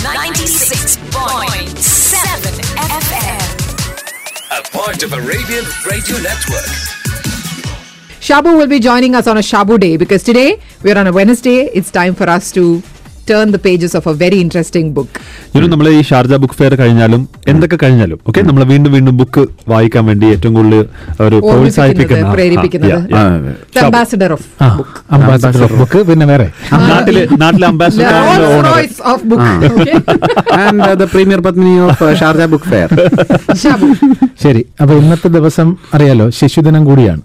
96.7 FM. A part of Arabian Radio Network. Shabu will be joining us on a Shabu day because today we're on a Wednesday. It's time for us to turn the pages of a very interesting book നമ്മൾ ഈ Sharjah book fair കഴിഞ്ഞാലും എന്തൊക്കെ കഴിഞ്ഞാലും okay നമ്മൾ വീണ്ടും വീണ്ടും book വായിക്കാൻ വേണ്ടി ഏറ്റവും കൂടുതൽ ഒരു പ്രോത്സാഹിപ്പിക്കുന്ന ആ, പ്രേരിപ്പിക്കുന്നത്. Yeah, yeah. The ambassador ambassador of book പിന്നെ വേറെ? നാട്ടിലെ നാട്ടിലെ ambassador book. Okay. And the premier Padmini of Sharjah book fair. ശരി അപ്പൊ ഇന്നത്തെ ദിവസം അറിയാലോ ശിശുദിനം കൂടിയാണ്.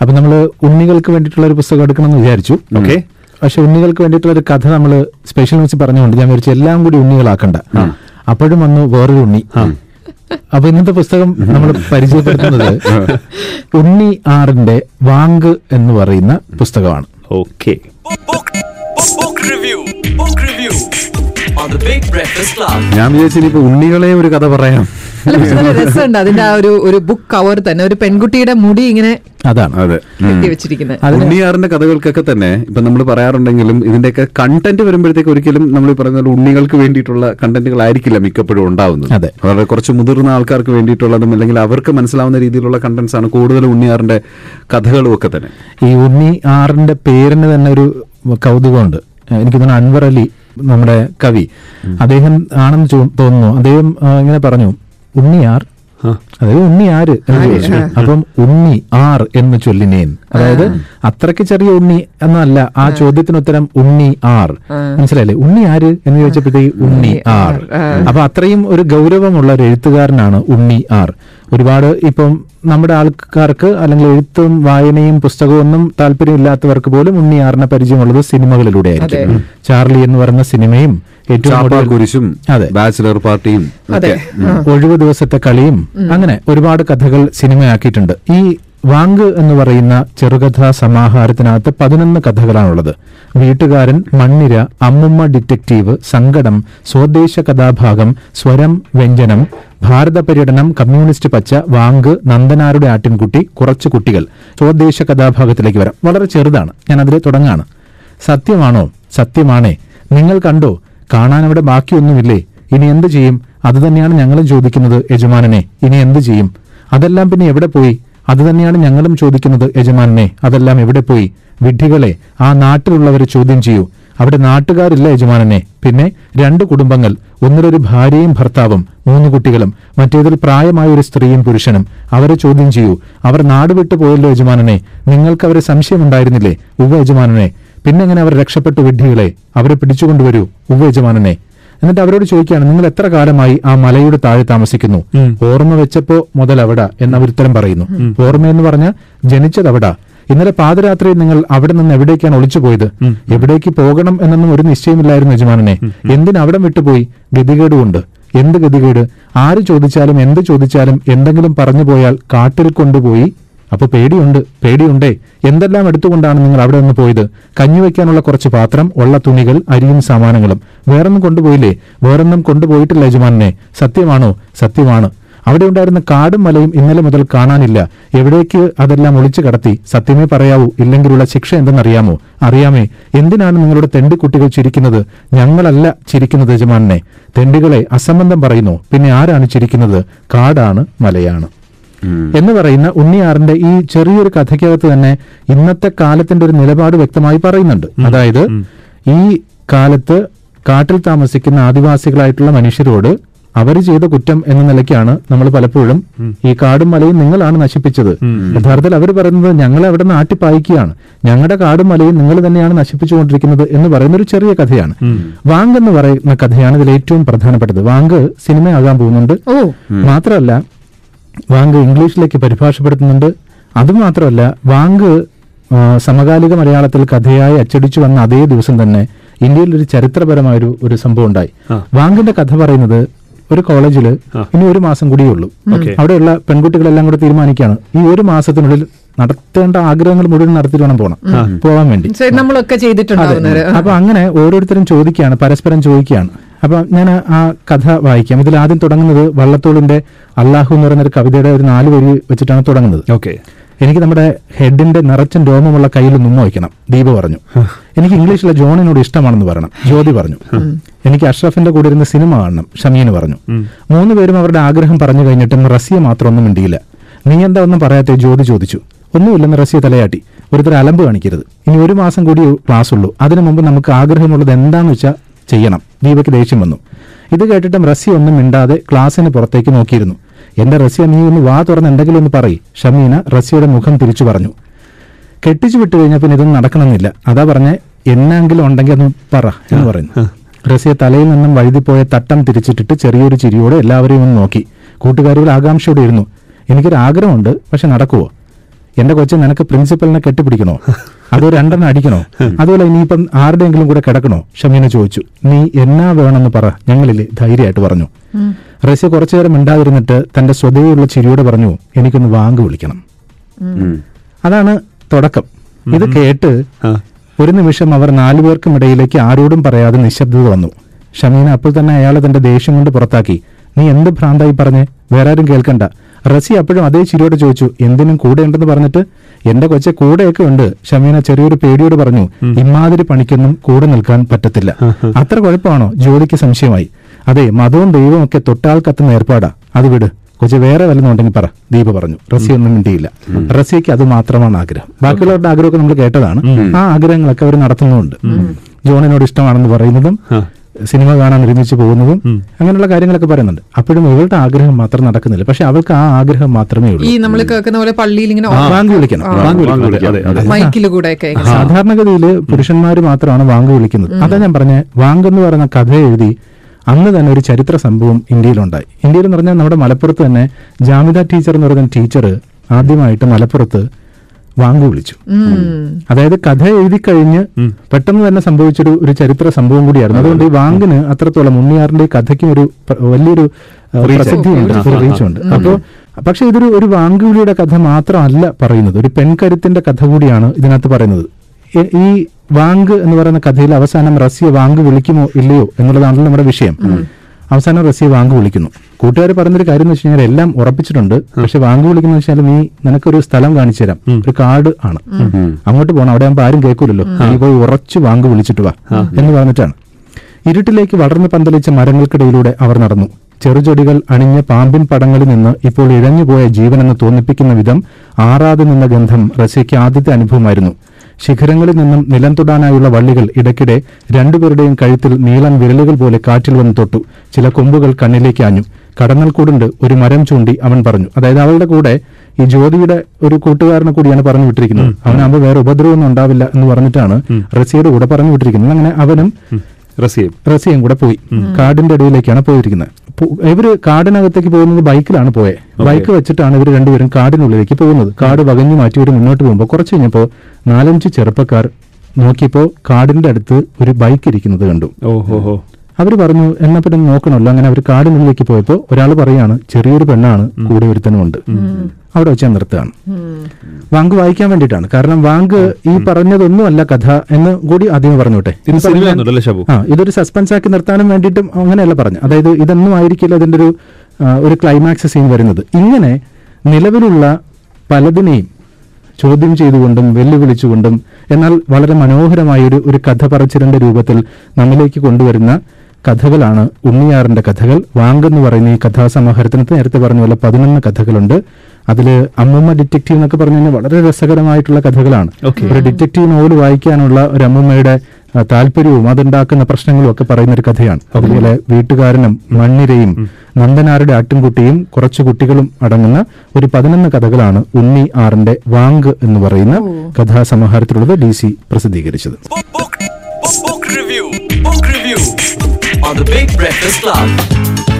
അപ്പൊ നമ്മൾ ഉണ്ണികൾക്ക് വേണ്ടിയിട്ടുള്ള ഒരു പുസ്തകം എടുക്കണം എന്ന് വിചാരിച്ചു ഓക്കെ പക്ഷെ ഉണ്ണികൾക്ക് വേണ്ടിയിട്ടുള്ള ഒരു കഥ നമ്മൾ സ്പെഷ്യൽ ന്യൂസ് പറഞ്ഞുകൊണ്ട് ഞാൻ വിചാരിച്ചു എല്ലാം കൂടി ഉണ്ണികളാക്കണ്ട. അപ്പോഴും വന്നു വേറൊരു ഉണ്ണി. അപ്പൊ ഇന്നത്തെ പുസ്തകം നമ്മൾ പരിചയപ്പെടുത്തുന്നത് ഉണ്ണി ആറിന്റെ വാങ്ക് എന്ന് പറയുന്ന പുസ്തകമാണ്. Okay. Book, book, book review. Book review. On the Big Breakfast Club. ഞാൻ വിചാരിച്ചു ഇനിയിപ്പോ ഉണ്ണികളെ ഒരു കഥ പറയാം. രസമുണ്ട്. അതിന്റെ ആ ഒരു ഒരു ബുക്ക് കവർ തന്നെ. ഒരു പെൺകുട്ടിയുടെ മുടി ഇങ്ങനെ അതാണ്. അതെ. ഉണ്ണിയാറിന്റെ കഥകൾക്കൊക്കെ തന്നെ ഇപ്പൊ നമ്മൾ പറയാറുണ്ടെങ്കിലും ഇതിന്റെയൊക്കെ കണ്ടന്റ് വരുമ്പോഴത്തേക്ക് ഒരിക്കലും നമ്മൾ പറയുന്ന ഉണ്ണികൾക്ക് വേണ്ടിയിട്ടുള്ള കണ്ടന്റുകളായിരിക്കില്ല മിക്കപ്പോഴും ഉണ്ടാവുന്നത്. അതെ. വളരെ കുറച്ച് മുതിർന്ന ആൾക്കാർക്ക് വേണ്ടിയിട്ടുള്ളതും അല്ലെങ്കിൽ അവർക്ക് മനസ്സിലാവുന്ന രീതിയിലുള്ള കണ്ടന്റ്സ് ആണ് കൂടുതൽ ഉണ്ണിയാറിന്റെ കഥകളും ഒക്കെ തന്നെ. ഈ ഉണ്ണി ആറിന്റെ പേരിന് തന്നെ ഒരു കൗതുകമുണ്ട്. എനിക്ക് തോന്നുന്നു അൻവർ അലി നമ്മുടെ കവി. അദ്ദേഹം ആണെന്ന് തോന്നുന്നു. അദ്ദേഹം ഇങ്ങനെ പറഞ്ഞു ഉണ്ണിയാർ അതായത് ഉണ്ണി ആര് എന്ന് അപ്പം ഉണ്ണി ആർ എന്ന് ചൊല്ലിനേൻ. അതായത് അത്രയ്ക്ക് ചെറിയ ഉണ്ണി എന്നല്ല ആ ചോദ്യത്തിന് ഉത്തരം ഉണ്ണി ആർ. മനസ്സിലായില്ലേ? ഉണ്ണി ആര് എന്ന് ചോദിച്ചപ്പോഴത്തേക്ക് ഉണ്ണി ആർ. അപ്പൊ അത്രയും ഒരു ഗൗരവമുള്ള ഒരു എഴുത്തുകാരനാണ് ഉണ്ണി ആർ. ഒരുപാട് ഇപ്പം നമ്മുടെ ആൾക്കാർക്ക് അല്ലെങ്കിൽ എഴുത്തും വായനയും പുസ്തകവും ഒന്നും താല്പര്യമില്ലാത്തവർക്ക് പോലും ഉണ്ണി ആറിനെ പരിചയമുള്ളത് സിനിമകളിലൂടെ ആയിരിക്കും. ചാർലി എന്ന് പറയുന്ന സിനിമയും ഏറ്റവും കുരിശും ബാച്ചിലർ പാർട്ടിയും അതെ. ഒഴിവ് ദിവസത്തെ കളിയും അങ്ങനെ ഒരുപാട് കഥകൾ സിനിമയാക്കിയിട്ടുണ്ട്. ഈ വാങ്ക് എന്ന് പറയുന്ന ചെറുകഥാ സമാഹാരത്തിനകത്ത് പതിനൊന്ന് കഥകളാണുള്ളത്. വീട്ടുകാരൻ മണ്ണിര അമ്മുമ്മ ഡിറ്റക്റ്റീവ് സങ്കടം സ്വദേശ കഥാഭാഗം സ്വരം വ്യഞ്ജനം ഭാരത പര്യടനം കമ്മ്യൂണിസ്റ്റ് പച്ച വാങ്ക് നന്ദനാരുടെ ആട്ടിൻകുട്ടി കുറച്ച് കുട്ടികൾ. സ്വദേശ കഥാഭാഗത്തിലേക്ക് വരാം. വളരെ ചെറുതാണ്. ഞാൻ അതിൽ തുടങ്ങാണ്. സത്യമാണോ? സത്യമാണേ. നിങ്ങൾ കണ്ടോ? കാണാൻ അവിടെ ബാക്കിയൊന്നുമില്ലേ? ഇനി എന്ത് ചെയ്യും? അത് തന്നെയാണ് ഞങ്ങളും ചോദിക്കുന്നത് യജമാനനെ. ഇനി എന്ത് ചെയ്യും? അതെല്ലാം പിന്നെ എവിടെ പോയി? അത് തന്നെയാണ് ഞങ്ങളും ചോദിക്കുന്നത് യജമാനനെ. അതെല്ലാം എവിടെ പോയി? വിഡ്ഢികളെ ആ നാട്ടിലുള്ളവരെ ചോദ്യം ചെയ്യൂ. അവിടെ നാട്ടുകാരില്ല യജമാനനെ. പിന്നെ രണ്ട് കുടുംബങ്ങൾ ഒന്നിലൊരു ഭാര്യയും ഭർത്താവും മൂന്ന് കുട്ടികളും മറ്റേതിൽ പ്രായമായ ഒരു സ്ത്രീയും പുരുഷനും. അവരെ ചോദ്യം ചെയ്യൂ. അവർ നാട് വിട്ടു പോയല്ലോ യജമാനനെ. നിങ്ങൾക്ക് അവരെ സംശയമുണ്ടായിരുന്നില്ലേ? ഉപ യജമാനനെ. പിന്നെങ്ങനെ അവർ രക്ഷപ്പെട്ടു വിഡ്ഢികളെ? അവരെ പിടിച്ചുകൊണ്ടുവരൂ ഉവ്വേജമാനനെ എന്നിട്ട് അവരോട് ചോദിക്കുകയാണ് നിങ്ങൾ എത്ര കാലമായി ആ മലയുടെ താഴെ താമസിക്കുന്നു? ഓർമ്മ വെച്ചപ്പോ മുതൽ അവിടെ എന്ന് അവർ ഉത്തരം പറയുന്നു. ഓർമ്മ എന്ന് പറഞ്ഞ ജനിച്ചത് അവിടെ ഇന്നലെ പാതിരാത്രി നിങ്ങൾ അവിടെ നിന്ന് എവിടേക്കാണ് ഒളിച്ചു പോയത്? എവിടേക്ക് പോകണം എന്നൊന്നും ഒരു നിശ്ചയമില്ലായിരുന്നു യജമാനനെ. എന്തിന് അവിടം വിട്ടുപോയി? ഗതികേടുകൊണ്ട് എന്ത് ഗതികേട്? ആര് ചോദിച്ചാലും എന്ത് ചോദിച്ചാലും എന്തെങ്കിലും പറഞ്ഞു പോയാൽ കാട്ടിൽ കൊണ്ടുപോയി അപ്പൊ പേടിയുണ്ട് പേടിയുണ്ടേ. എന്തെല്ലാം എടുത്തുകൊണ്ടാണ് നിങ്ങൾ അവിടെ നിന്ന് പോയത്? കഞ്ഞി വയ്ക്കാനുള്ള കുറച്ച് പാത്രം ഉള്ള തുണികൾ അരിയും സാമാനങ്ങളും. വേറൊന്നും കൊണ്ടുപോയില്ലേ? വേറൊന്നും കൊണ്ടുപോയിട്ടില്ല യജമാനെ സത്യമാണോ? സത്യമാണ്. അവിടെ ഉണ്ടായിരുന്ന കാടും മലയും ഇന്നലെ മുതൽ കാണാനില്ല. എവിടേക്ക് അതെല്ലാം ഒളിച്ചു കടത്തി? സത്യമേ പറയാവൂ ഇല്ലെങ്കിലുള്ള ശിക്ഷ എന്തെന്നറിയാമോ? അറിയാമേ എന്തിനാണ് നിങ്ങളുടെ തെണ്ടിക്കുട്ടികൾ ചിരിക്കുന്നത്? ഞങ്ങളല്ല ചിരിക്കുന്നത് യജമാനെ തെണ്ടികളെ അസംബന്ധം പറയുന്നു. പിന്നെ ആരാണ് ചിരിക്കുന്നത്? കാടാണ് മലയാണ്. എന്ന് പറയുന്ന ഉണ്ണിയാറിന്റെ ഈ ചെറിയൊരു കഥയ്ക്കകത്ത് തന്നെ ഇന്നത്തെ കാലത്തിന്റെ ഒരു നിലപാട് വ്യക്തമായി പറയുന്നുണ്ട്. അതായത് ഈ കാലത്ത് കാട്ടിൽ താമസിക്കുന്ന ആദിവാസികളായിട്ടുള്ള മനുഷ്യരോട് അവർ ചെയ്ത കുറ്റം എന്ന നിലയ്ക്കാണ് നമ്മൾ പലപ്പോഴും ഈ കാടും മലയും നിങ്ങളാണ് നശിപ്പിച്ചത്. യഥാർത്ഥത്തിൽ അവർ പറയുന്നത് ഞങ്ങളെ അവിടെ നിന്ന് ആട്ടിപ്പായിക്കുകയാണ് ഞങ്ങളുടെ കാടും മലയും നിങ്ങൾ തന്നെയാണ് നശിപ്പിച്ചുകൊണ്ടിരിക്കുന്നത് എന്ന് പറയുന്ന ഒരു ചെറിയ കഥയാണ്. വാങ്ക് എന്ന് പറയുന്ന കഥയാണ് ഇതിൽ ഏറ്റവും പ്രധാനപ്പെട്ടത്. വാങ്ക് സിനിമയാകാൻ പോകുന്നുണ്ട്. ഓ. മാത്രമല്ല വാങ്ക് ഇംഗ്ലീഷിലേക്ക് പരിഭാഷപ്പെടുത്തുന്നുണ്ട്. അതുമാത്രമല്ല വാങ്ക് സമകാലിക മലയാളത്തിൽ കഥയായി അച്ചടിച്ചു വന്ന അതേ ദിവസം തന്നെ ഇന്ത്യയിൽ ഒരു ചരിത്രപരമായ ഒരു ഒരു സംഭവം ഉണ്ടായി. വാങ്കിന്റെ കഥ പറയുന്നത് ഒരു കോളേജിൽ ഇനി ഒരു മാസം കൂടിയേ ഉള്ളൂ. അവിടെയുള്ള പെൺകുട്ടികളെല്ലാം കൂടെ തീരുമാനിക്കുകയാണ്. ഈ ഒരു മാസത്തിനുള്ളിൽ നടത്തേണ്ട ആഗ്രഹങ്ങൾ മുഴുവൻ നടത്തി വേണം പോകണം പോകാൻ വേണ്ടി. നമ്മളൊക്കെ ചെയ്തിട്ടുണ്ട് അപ്പൊ അങ്ങനെ ഓരോരുത്തരും ചോദിക്കുകയാണ് പരസ്പരം ചോദിക്കുകയാണ്. അപ്പൊ ഞാൻ ആ കഥ വായിക്കാം. ഇതിൽ ആദ്യം തുടങ്ങുന്നത് വള്ളത്തോളിന്റെ അള്ളാഹു എന്ന് പറയുന്ന ഒരു കവിതയുടെ ഒരു നാല് വരി വെച്ചിട്ടാണ് തുടങ്ങുന്നത്. ഓക്കെ. എനിക്ക് നമ്മുടെ ഹെഡിന്റെ നിറച്ചും രോമമുള്ള കയ്യിൽ നിന്നും വയ്ക്കണം ദീപ പറഞ്ഞു. എനിക്ക് ഇംഗ്ലീഷിലെ ജോണിനോട് ഇഷ്ടമാണെന്ന് പറയണം ജ്യോതി പറഞ്ഞു. എനിക്ക് അഷ്റഫിന്റെ കൂടെ ഇരുന്ന് സിനിമ കാണണം ഷമീന് പറഞ്ഞു. മൂന്ന് പേരും അവരുടെ ആഗ്രഹം പറഞ്ഞു കഴിഞ്ഞിട്ടും റസിയ മാത്രം ഒന്നും മിണ്ടിയില്ല. നീ എന്താ ഒന്നും പറയാത്ത? ജ്യോതി ചോദിച്ചു. ഒന്നുമില്ലെന്ന് റസിയ തലയാട്ടി. ഒരുത്തരം അലമ്പ് കാണിക്കരുത്. ഇനി ഒരു മാസം കൂടി ക്ലാസ് ഉള്ളൂ അതിനു മുമ്പ് നമുക്ക് ആഗ്രഹമുള്ളത് എന്താന്ന് വെച്ചാൽ ചെയ്യണം. ദീപയ്ക്ക് ദേഷ്യം വന്നു. ഇത് കേട്ടിട്ടും റസി ഒന്നും മിണ്ടാതെ ക്ലാസ്സിന് പുറത്തേക്ക് നോക്കിയിരുന്നു. എന്റെ റസിയ നീ ഒന്ന് വാ തുറന്ന് എന്തെങ്കിലും ഒന്ന് പറയും ഷമീന റസിയുടെ മുഖം തിരിച്ചു പറഞ്ഞു. കെട്ടിച്ചു വിട്ടു കഴിഞ്ഞാൽ പിന്നെ ഇതൊന്നും നടക്കണമെന്നില്ല. അതാ പറഞ്ഞ എന്നെങ്കിലും ഉണ്ടെങ്കിൽ ഒന്ന് പറ എന്ന് പറയുന്നു. റസിയ തലയിൽ നിന്നും വഴുതിപ്പോയ തട്ടം തിരിച്ചിട്ടിട്ട് ചെറിയൊരു ചിരിയോടെ എല്ലാവരെയും ഒന്ന് നോക്കി. കൂട്ടുകാരികൾ ആകാംക്ഷയോടെ ഇരുന്നു. എനിക്കൊരു ആഗ്രഹമുണ്ട് പക്ഷെ നടക്കുവോ? എന്റെ കൊച്ചു നിനക്ക് പ്രിൻസിപ്പലിനെ കെട്ടിപ്പിടിക്കണോ? അതോ രണ്ടെണ്ണം അടിക്കണോ? അതുപോലെ ഇനിയിപ്പം ആരുടെയെങ്കിലും കൂടെ കിടക്കണോ? ഷമീന ചോദിച്ചു. നീ എന്നാ വേണമെന്ന് പറ. ഞങ്ങളില്ലേ ധൈര്യമായിട്ട് പറഞ്ഞു. റഷ്യ കുറച്ചു നേരം മിണ്ടാതിരുന്നിട്ട് തന്റെ സ്വതയുള്ള ചിരിയോട് പറഞ്ഞു എനിക്കൊന്ന് വാങ്ക് വിളിക്കണം. അതാണ് തുടക്കം. ഇത് കേട്ട് ഒരു നിമിഷം അവർ നാലുപേർക്കും ഇടയിലേക്ക് ആരോടും പറയാതെ നിശബ്ദത വന്നു. ഷമീന അപ്പോൾ തന്നെ അയാളെ തന്റെ ദേഷ്യം കൊണ്ട് പുറത്താക്കി. നീ എന്ത് ഭ്രാന്തായി പറഞ്ഞേ? വേറെ ആരും കേൾക്കണ്ട. റസി അപ്പോഴും അതേ ചിരിയോട് ചോദിച്ചു എന്തിനും കൂടെ ഉണ്ടെന്ന് പറഞ്ഞിട്ട്? എന്റെ കൊച്ചെ കൂടെയൊക്കെ ഉണ്ട്. ഷമീന ചെറിയൊരു പേടിയോട് പറഞ്ഞു ഇമാതിരി പണിക്കൊന്നും കൂടെ നിൽക്കാൻ പറ്റത്തില്ല. അത്ര കുഴപ്പമാണോ? ജോലിക്ക് സംശയമായി. അതെ മതവും ദൈവവും ഒക്കെ തൊട്ടാൽ കത്തുന്ന ഏർപ്പാടാ. അത് വിട്. കൊച്ചു വേറെ വല്ലതുണ്ടെങ്കിൽ പറ ദീപ പറഞ്ഞു. റസി ഒന്നും മിണ്ടിയില്ല. റസിയക്ക് അത് മാത്രമാണ് ആഗ്രഹം. ബാക്കിയുള്ളവരുടെ ആഗ്രഹമൊക്കെ നമ്മൾ കേട്ടതാണ്. ആ ആഗ്രഹങ്ങളൊക്കെ അവർ നടത്തുന്നുമുണ്ട്. ജോണിനോട് ഇഷ്ടമാണെന്ന് പറയുന്നതും സിനിമ കാണാൻ ഒരുമിച്ച് പോകുന്നതും അങ്ങനെയുള്ള കാര്യങ്ങളൊക്കെ പറയുന്നുണ്ട്. അപ്പോഴും ഇവളുടെ ആഗ്രഹം മാത്രം നടക്കുന്നില്ല. പക്ഷെ അവൾക്ക് ആ ആഗ്രഹം മാത്രമേ ഈ ഉള്ളൂ നമ്മൾ കേൾക്കുന്ന പോലെ പള്ളിയിൽ ഇങ്ങനെ വാങ്ങി വിളിക്കണം. സാധാരണഗതിയിൽ പുരുഷന്മാർ മാത്രമാണ് വാങ്ക് വിളിക്കുന്നത്. അതാ ഞാൻ പറഞ്ഞ വാങ്ക് എന്ന് പറയുന്ന കഥ എഴുതി അന്ന് തന്നെ ഒരു ചരിത്ര സംഭവം ഇന്ത്യയിലുണ്ടായി. ഇന്ത്യയിൽ എന്ന് പറഞ്ഞാൽ നമ്മുടെ മലപ്പുറത്ത് തന്നെ ജാമിത ടീച്ചർ എന്ന് പറയുന്ന ടീച്ചർ ആദ്യമായിട്ട് മലപ്പുറത്ത് വാങ്ക് വിളിച്ചു. അതായത് കഥ എഴുതി കഴിഞ്ഞ് പെട്ടെന്ന് തന്നെ സംഭവിച്ചൊരു ഒരു ചരിത്ര സംഭവം കൂടിയായിരുന്നു. അതുകൊണ്ട് ഈ വാങ്ങിന് അത്രത്തോളം ഉണ്ണിയാറിന്റെ ഈ കഥയ്ക്കും ഒരു വലിയൊരു പ്രസിദ്ധിയുണ്ട് ഒരു റീച്ചുണ്ട് അപ്പോ പക്ഷെ ഇതൊരു ഒരു വാങ്കുവിളിയുടെ കഥ മാത്രമല്ല പറയുന്നത്. ഒരു പെൺകരുത്തിന്റെ കഥ കൂടിയാണ് ഇതിനകത്ത് പറയുന്നത്. ഈ- ഈ വാങ്ക് എന്ന് പറയുന്ന കഥയിൽ അവസാനം റസ്യ വാങ്ക് വിളിക്കുമോ ഇല്ലയോ എന്നുള്ളതാണല്ലോ നമ്മുടെ വിഷയം. അവസാനം റസ്യ വാങ്ക് വിളിക്കുന്നു. കൂട്ടുകാർ പറഞ്ഞൊരു കാര്യം എന്ന് വെച്ച് കഴിഞ്ഞാൽ എല്ലാം ഉറപ്പിച്ചിട്ടുണ്ട്. പക്ഷെ വാങ്ക് വിളിക്കുന്ന വെച്ചാൽ നീ നിനക്കൊരു സ്ഥലം കാണിച്ചു തരാം. ഒരു കാട് ആണ്. അങ്ങോട്ട് പോകണം അവിടെ ആകുമ്പോൾ ആരും കേൾക്കൂലല്ലോ. നീ പോയി ഉറച്ച് വാങ്ക് വിളിച്ചിട്ട് വാ എന്ന് പറഞ്ഞിട്ടാണ്. ഇരുട്ടിലേക്ക് വളർന്നു പന്തലിച്ച മരങ്ങൾക്കിടയിലൂടെ അവർ നടന്നു. ചെറുചെടികൾ അണിഞ്ഞ പാമ്പിൻ പടങ്ങളിൽ നിന്ന് ഇപ്പോൾ ഇഴഞ്ഞുപോയ ജീവനെന്ന് തോന്നിപ്പിക്കുന്ന വിധം ആറാതെ നിന്ന ഗന്ധം റസിയയ്ക്ക് ആദ്യത്തെ അനുഭവമായിരുന്നു. ശിഖരങ്ങളിൽ നിന്നും നിലം തൊടാനായുള്ള വള്ളികൾ ഇടയ്ക്കിടെ രണ്ടുപേരുടെയും കഴുത്തിൽ നീളൻ വിരലുകൾ പോലെ കാറ്റിൽ വന്ന് തൊട്ടു. ചില കൊമ്പുകൾ കണ്ണിലേക്ക് ആഞ്ഞു. കടന്നൽ കൂടുണ്ട് ഒരു മരം ചൂണ്ടി അവൻ പറഞ്ഞു. അതായത് അവളുടെ കൂടെ ഈ ജ്യോതിയുടെ ഒരു കൂട്ടുകാരനെ കൂടിയാണ് പറഞ്ഞു വിട്ടിരിക്കുന്നത്. അവനാകുമ്പോൾ വേറെ ഉപദ്രവമൊന്നും ഉണ്ടാവില്ല എന്ന് പറഞ്ഞിട്ടാണ് റസിയുടെ കൂടെ പറഞ്ഞു വിട്ടിരിക്കുന്നത്. അങ്ങനെ അവനും റസിയും റസിയയും കൂടെ പോയി. കാടിന്റെ ഇടയിലേക്കാണ് പോയിരിക്കുന്നത്. ഇവർ കാടിനകത്തേക്ക് പോകുന്നത് ബൈക്കിലാണ് പോയത് ബൈക്ക് വെച്ചിട്ടാണ് ഇവർ രണ്ടുപേരും കാടിനുള്ളിലേക്ക് പോകുന്നത്. കാട് വകഞ്ഞു മാറ്റി ഇവർ മുന്നോട്ട് പോകുമ്പോൾ കുറച്ച് കഴിഞ്ഞപ്പോൾ നാലഞ്ച് ചെറുപ്പക്കാർ നോക്കിയപ്പോ കാടിന്റെ അടുത്ത് ഒരു ബൈക്ക് ഇരിക്കുന്നത് കണ്ടു. ഓഹോ അവർ പറഞ്ഞു എന്നാ പിന്നെ നോക്കണല്ലോ അങ്ങനെ അവർ കാടിനുള്ളിലേക്ക് പോയപ്പോൾ ഒരാൾ പറയാണ് ചെറിയൊരു പെണ്ണാണ് കൂടെ ഒരുത്തനുമുണ്ട് അവിടെ വെച്ച് ഞാൻ നിർത്തുകയാണ്. വാങ്ക് വായിക്കാൻ വേണ്ടിയിട്ടാണ്. കാരണം വാങ്ക് ഈ പറഞ്ഞതൊന്നുമല്ല കഥ എന്ന് കൂടി ആദ്യം പറഞ്ഞോട്ടെ ആ ഇതൊരു സസ്പെൻസ് ആക്കി നിർത്താനും വേണ്ടിയിട്ടും അങ്ങനെയല്ല പറഞ്ഞു അതായത് ഇതൊന്നും ആയിരിക്കില്ല അതിന്റെ ഒരു ഒരു ക്ലൈമാക്സ് സീൻ വരുന്നത്. ഇങ്ങനെ നിലവിലുള്ള പലതിനെയും ചോദ്യം ചെയ്തുകൊണ്ടും വെല്ലുവിളിച്ചുകൊണ്ടും എന്നാൽ വളരെ മനോഹരമായ ഒരു ഒരു കഥ പറച്ചിലിന്റെ രൂപത്തിൽ നമ്മിലേക്ക് കൊണ്ടുവരുന്ന കഥകളാണ് ഉണ്ണിയാറിന്റെ കഥകൾ. വാങ്കെന്ന് പറയുന്ന ഈ കഥാസമാഹാരത്തിന് നേരത്തെ പറഞ്ഞ പോലെ പതിനൊന്ന് കഥകളുണ്ട്. അതിൽ അമ്മമ്മ ഡിറ്റക്റ്റീവ് എന്നൊക്കെ പറഞ്ഞു കഴിഞ്ഞാൽ വളരെ രസകരമായിട്ടുള്ള കഥകളാണ്. ഒരു ഡിറ്റക്റ്റീവ് നോവൽ വായിക്കാനുള്ള ഒരു അമ്മമ്മയുടെ താല്പര്യവും അതുണ്ടാക്കുന്ന പ്രശ്നങ്ങളും ഒക്കെ പറയുന്ന ഒരു കഥയാണ് അതുപോലെ വീട്ടുകാരനും മണ്ണിരയും നന്ദനാരുടെ ആട്ടിൻകുട്ടിയും കുറച്ചു കുട്ടികളും അടങ്ങുന്ന ഒരു പതിനൊന്ന് കഥകളാണ് ഉണ്ണി ആറിന്റെ വാങ്ക് എന്ന് പറയുന്ന കഥാസമാഹാരത്തിലുള്ളത് ഡി സി പ്രസിദ്ധീകരിച്ചത്. on the Big Breakfast Club.